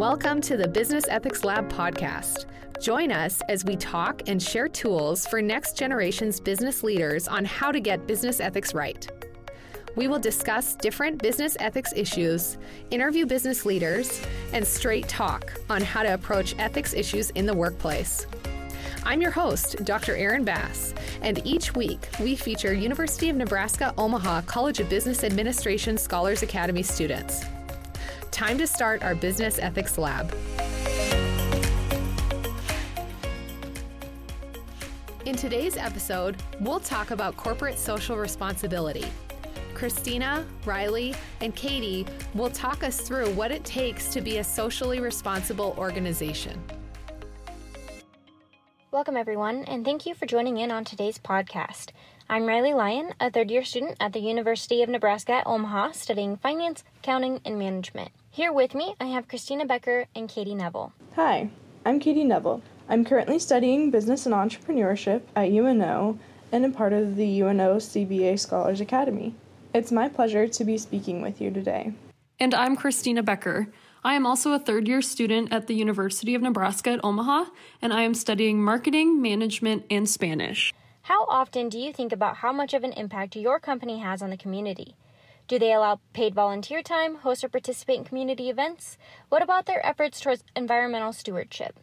Welcome to the Business Ethics Lab podcast. Join us as we talk and share tools for next generation's business leaders on how to get business ethics right. We will discuss different business ethics issues, interview business leaders, and straight talk on how to approach ethics issues in the workplace. I'm your host, Dr. Erin Bass, and each week we feature University of Nebraska Omaha College of Business Administration Scholars Academy students. Time to start our Business Ethics Lab. In today's episode, we'll talk about corporate social responsibility. Christina, Riley, and Cati will talk us through what it takes to be a socially responsible organization. Welcome, everyone, and thank you for joining in on today's podcast. I'm Riley Lyon, a third year student at the University of Nebraska at Omaha, studying finance, accounting, and management. Here with me, I have Christina Becker and Cati Neville. Hi, I'm Cati Neville. I'm currently studying business and entrepreneurship at UNO and am part of the UNO CBA Scholars Academy. It's my pleasure to be speaking with you today. And I'm Christina Becker. I am also a third year student at the University of Nebraska at Omaha, and I am studying marketing, management, and Spanish. How often do you think about how much of an impact your company has on the community? Do they allow paid volunteer time, host or participate in community events? What about their efforts towards environmental stewardship?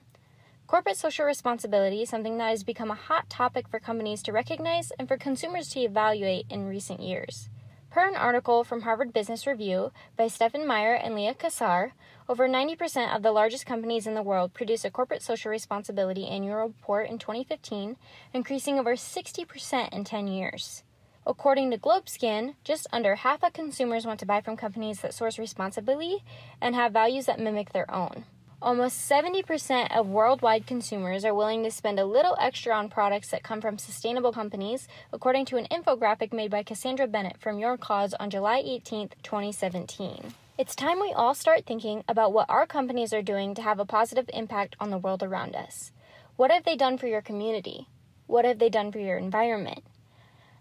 Corporate social responsibility is something that has become a hot topic for companies to recognize and for consumers to evaluate in recent years. Per an article from Harvard Business Review by Stephen Meyer and Leah Kassar, over 90% of the largest companies in the world produce a corporate social responsibility annual report in 2015, increasing over 60% in 10 years. According to GlobeScan, just under half of consumers want to buy from companies that source responsibly and have values that mimic their own. Almost 70% of worldwide consumers are willing to spend a little extra on products that come from sustainable companies, according to an infographic made by Cassandra Bennett from Your Cause on July 18, 2017. It's time we all start thinking about what our companies are doing to have a positive impact on the world around us. What have they done for your community? What have they done for your environment?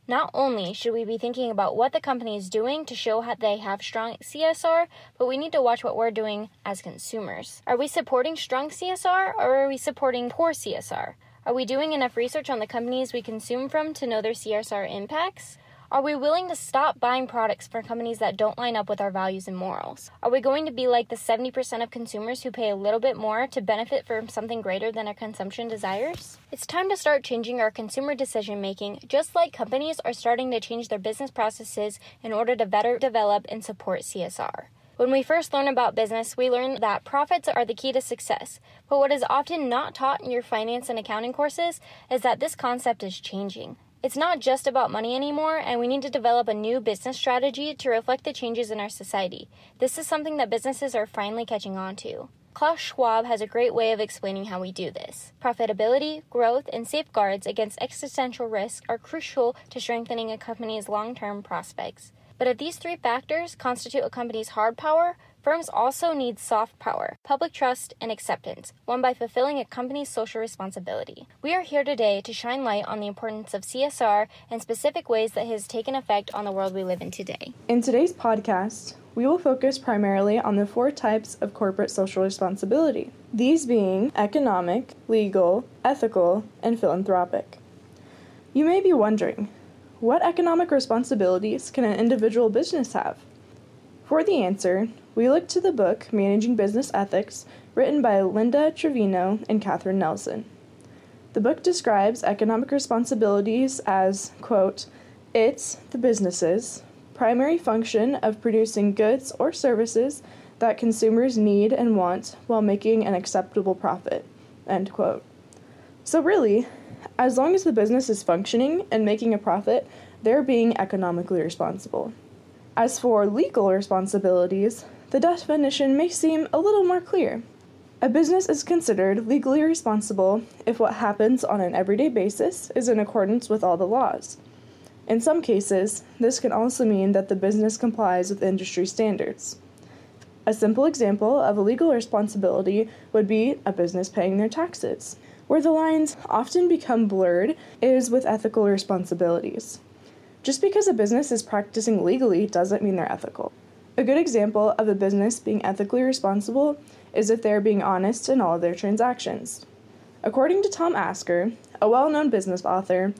Not only should we be thinking about what the company is doing to show how they have strong CSR, but we need to watch what we're doing as consumers. Are we supporting strong CSR or are we supporting poor CSR? Are we doing enough research on the companies we consume from to know their CSR impacts? Are we willing to stop buying products from companies that don't line up with our values and morals? Are we going to be like the 70% of consumers who pay a little bit more to benefit from something greater than our consumption desires? It's time to start changing our consumer decision making, just like companies are starting to change their business processes in order to better develop and support CSR. When we first learn about business, we learn that profits are the key to success. But what is often not taught in your finance and accounting courses is that this concept is changing. It's not just about money anymore, and we need to develop a new business strategy to reflect the changes in our society. This is something that businesses are finally catching on to. Klaus Schwab has a great way of explaining how we do this. Profitability, growth, and safeguards against existential risk are crucial to strengthening a company's long term prospects. But if these three factors constitute a company's hard power, Firms also need soft power, public trust, and acceptance, won by fulfilling a company's social responsibility. We are here today to shine light on the importance of CSR and specific ways that has taken effect on the world we live in today. In today's podcast, we will focus primarily on the four types of corporate social responsibility, these being economic, legal, ethical, and philanthropic. You may be wondering, what economic responsibilities can an individual business have? For the answer, we look to the book Managing Business Ethics, written by Linda Trevino and Katherine Nelson. The book describes economic responsibilities as, quote, it's, the business's, primary function of producing goods or services that consumers need and want while making an acceptable profit, end quote. So, really, as long as the business is functioning and making a profit, they're being economically responsible. As for legal responsibilities, the definition may seem a little more clear. A business is considered legally responsible if what happens on an everyday basis is in accordance with all the laws. In some cases, this can also mean that the business complies with industry standards. A simple example of a legal responsibility would be a business paying their taxes. Where the lines often become blurred is with ethical responsibilities. Just because a business is practicing legally doesn't mean they're ethical. A good example of a business being ethically responsible is if they are being honest in all of their transactions. According to Tom Asker, a well known business author,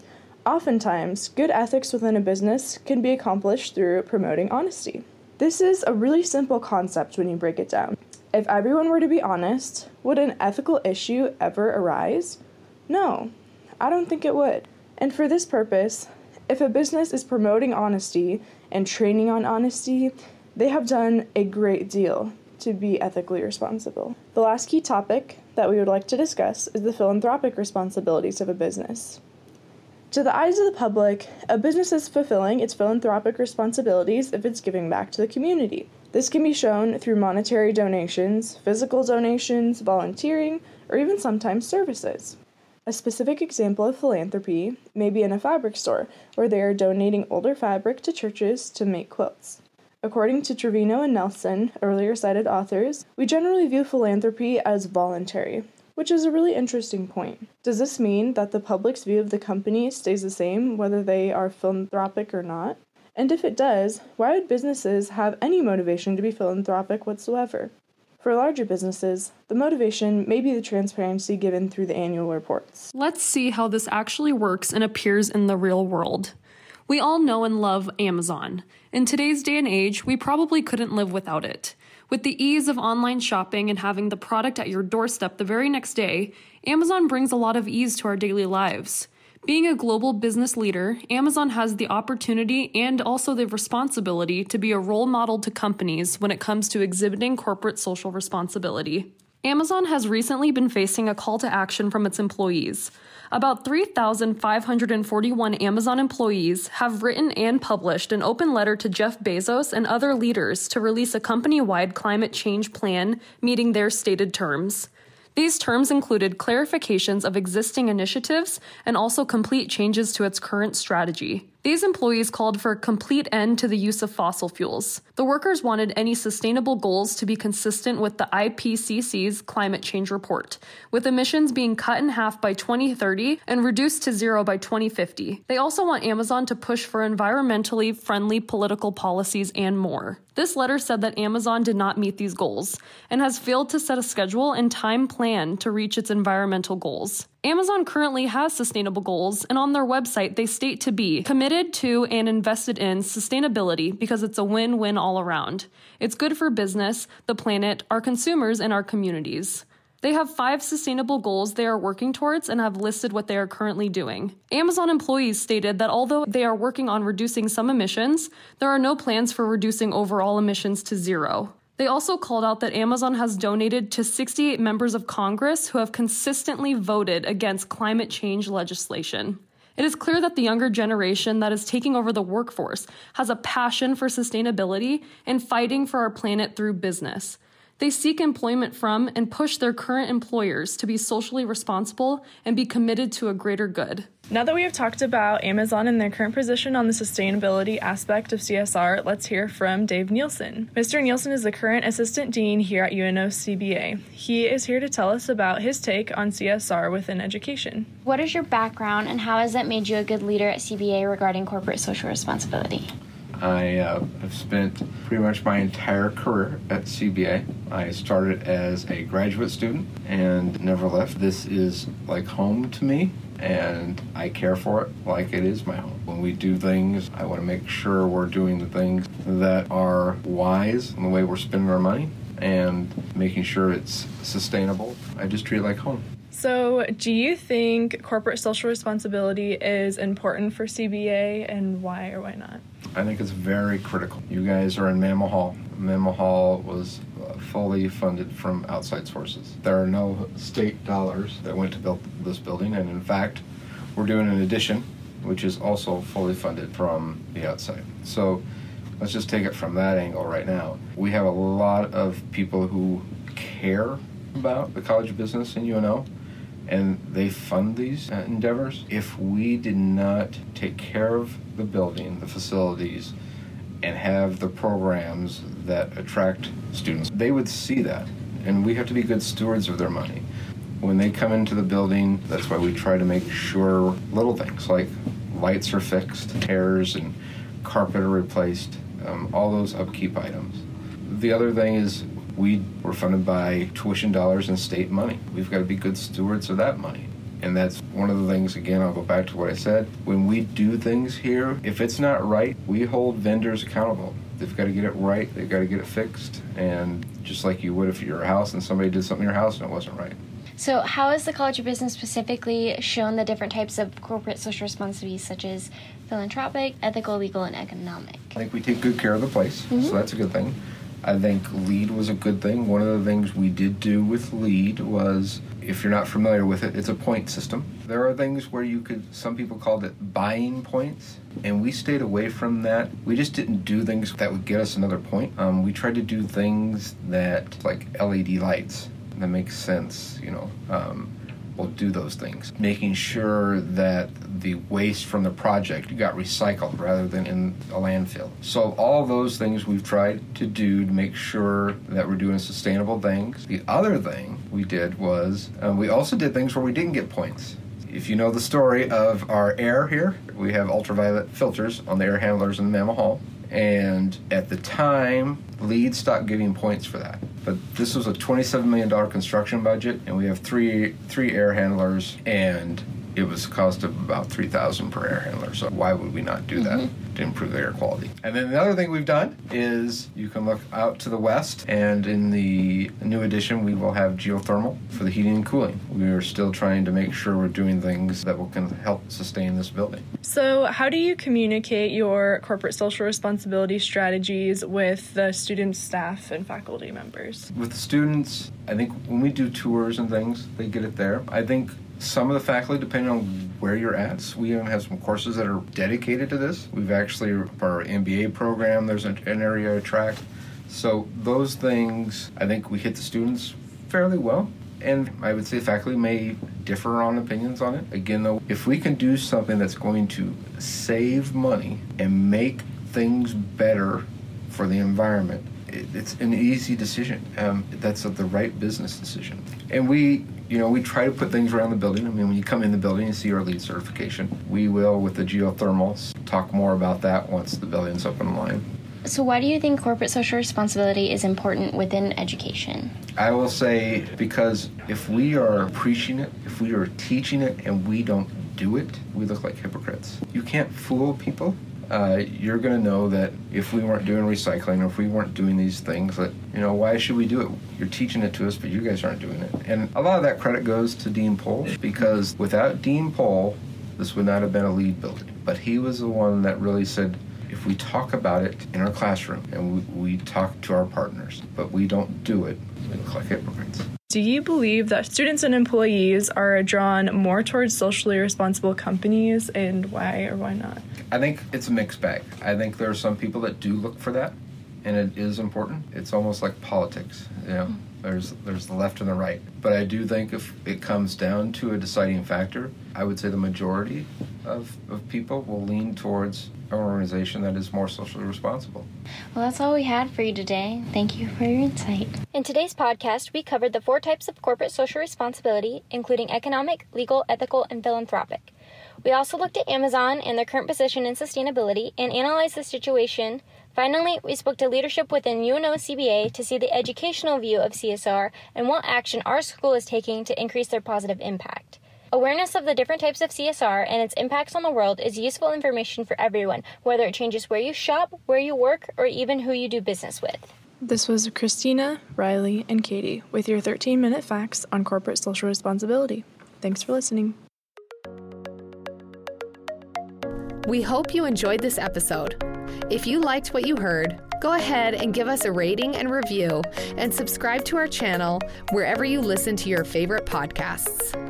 oftentimes good ethics within a business can be accomplished through promoting honesty. This is a really simple concept when you break it down. If everyone were to be honest, would an ethical issue ever arise? No, I don't think it would. And for this purpose, if a business is promoting honesty and training on honesty, they have done a great deal to be ethically responsible. The last key topic that we would like to discuss is the philanthropic responsibilities of a business. To the eyes of the public, a business is fulfilling its philanthropic responsibilities if it's giving back to the community. This can be shown through monetary donations, physical donations, volunteering, or even sometimes services. A specific example of philanthropy may be in a fabric store, where they are donating older fabric to churches to make quilts. According to Trevino and Nelson, earlier cited authors, we generally view philanthropy as voluntary, which is a really interesting point. Does this mean that the public's view of the company stays the same whether they are philanthropic or not? And if it does, why would businesses have any motivation to be philanthropic whatsoever? For larger businesses, the motivation may be the transparency given through the annual reports. Let's see how this actually works and appears in the real world. We all know and love Amazon. In today's day and age, we probably couldn't live without it. With the ease of online shopping and having the product at your doorstep the very next day, Amazon brings a lot of ease to our daily lives. Being a global business leader, Amazon has the opportunity and also the responsibility to be a role model to companies when it comes to exhibiting corporate social responsibility. Amazon has recently been facing a call to action from its employees. About 3,541 Amazon employees have written and published an open letter to Jeff Bezos and other leaders to release a company wide climate change plan meeting their stated terms. These terms included clarifications of existing initiatives and also complete changes to its current strategy. These employees called for a complete end to the use of fossil fuels. The workers wanted any sustainable goals to be consistent with the IPCC's climate change report, with emissions being cut in half by 2030 and reduced to zero by 2050. They also want Amazon to push for environmentally friendly political policies and more. This letter said that Amazon did not meet these goals and has failed to set a schedule and time plan to reach its environmental goals. Amazon currently has sustainable goals, and on their website, they state to be committed to and invested in sustainability because it's a win win all around. It's good for business, the planet, our consumers, and our communities. They have five sustainable goals they are working towards and have listed what they are currently doing. Amazon employees stated that although they are working on reducing some emissions, there are no plans for reducing overall emissions to zero. They also called out that Amazon has donated to 68 members of Congress who have consistently voted against climate change legislation. It is clear that the younger generation that is taking over the workforce has a passion for sustainability and fighting for our planet through business. They seek employment from and push their current employers to be socially responsible and be committed to a greater good. Now that we have talked about Amazon and their current position on the sustainability aspect of CSR, let's hear from Dave Nielsen. Mr. Nielsen is the current assistant dean here at UNO CBA. He is here to tell us about his take on CSR within education. What is your background and how has that made you a good leader at CBA regarding corporate social responsibility? I uh, have spent pretty much my entire career at CBA. I started as a graduate student and never left. This is like home to me, and I care for it like it is my home. When we do things, I want to make sure we're doing the things that are wise in the way we're spending our money and making sure it's sustainable. I just treat it like home. So, do you think corporate social responsibility is important for CBA and why or why not? I think it's very critical. You guys are in Mammel Hall. Mammel Hall was uh, fully funded from outside sources. There are no state dollars that went to build this building, and in fact, we're doing an addition, which is also fully funded from the outside. So, let's just take it from that angle right now. We have a lot of people who care about the College of Business in UNO and they fund these endeavors. If we did not take care of the building, the facilities, and have the programs that attract students, they would see that. And we have to be good stewards of their money. When they come into the building, that's why we try to make sure little things like lights are fixed, chairs and carpet are replaced, um, all those upkeep items. the other thing is we were funded by tuition dollars and state money. We've got to be good stewards of that money. And that's one of the things, again, I'll go back to what I said. When we do things here, if it's not right, we hold vendors accountable. They've got to get it right, they've got to get it fixed. And just like you would if you're a house and somebody did something in your house and it wasn't right. So, how has the College of Business specifically shown the different types of corporate social responsibilities, such as philanthropic, ethical, legal, and economic? I think we take good care of the place, mm-hmm. so that's a good thing. I think LEED was a good thing. One of the things we did do with LEED was, if you're not familiar with it, it's a point system. There are things where you could, some people called it buying points, and we stayed away from that. We just didn't do things that would get us another point. Um, we tried to do things that, like LED lights, that makes sense, you know. Um, will do those things. Making sure that the waste from the project got recycled rather than in a landfill. So all those things we've tried to do to make sure that we're doing sustainable things. The other thing we did was we also did things where we didn't get points. If you know the story of our air here, we have ultraviolet filters on the air handlers in the Mammel Hall. And at the time, LEED stopped giving points for that. But this was a $27 million construction budget, and we have three three air handlers, and it was a cost of about 3000 per air handler. So why would we not do that? Mm-hmm. To improve the air quality. And then the other thing we've done is you can look out to the west, and in the new edition, we will have geothermal for the heating and cooling. We are still trying to make sure we're doing things that will can help sustain this building. So, how do you communicate your corporate social responsibility strategies with the students, staff, and faculty members? With the students, I think when we do tours and things, they get it there. I think some of the faculty, depending on where you're at, we even have some courses that are dedicated to this. We've actually, for our MBA program, there's an, an area track. So those things, I think we hit the students fairly well. And I would say faculty may differ on opinions on it. Again, though, if we can do something that's going to save money and make things better for the environment, it's an easy decision. Um, that's the right business decision. And we you know, we try to put things around the building. I mean, when you come in the building, you see our LEED certification. We will, with the geothermals, talk more about that once the building's up and line. So, why do you think corporate social responsibility is important within education? I will say because if we are preaching it, if we are teaching it, and we don't do it, we look like hypocrites. You can't fool people uh, you're going to know that if we weren't doing recycling or if we weren't doing these things, that, you know, why should we do it? You're teaching it to us, but you guys aren't doing it. And a lot of that credit goes to Dean Pol because without Dean Pol, this would not have been a LEED building. But he was the one that really said, if we talk about it in our classroom and we, we talk to our partners, but we don't do it, we look like hypocrites. Do you believe that students and employees are drawn more towards socially responsible companies and why or why not? I think it's a mixed bag. I think there are some people that do look for that and it is important. It's almost like politics, you know. Mm-hmm. There's there's the left and the right. But I do think if it comes down to a deciding factor, I would say the majority of, of people will lean towards an organization that is more socially responsible. Well, that's all we had for you today. Thank you for your insight. In today's podcast, we covered the four types of corporate social responsibility, including economic, legal, ethical, and philanthropic. We also looked at Amazon and their current position in sustainability and analyzed the situation Finally, we spoke to leadership within UNO CBA to see the educational view of CSR and what action our school is taking to increase their positive impact. Awareness of the different types of CSR and its impacts on the world is useful information for everyone, whether it changes where you shop, where you work, or even who you do business with. This was Christina, Riley, and Cati with your 13 minute facts on corporate social responsibility. Thanks for listening. We hope you enjoyed this episode. If you liked what you heard, go ahead and give us a rating and review and subscribe to our channel wherever you listen to your favorite podcasts.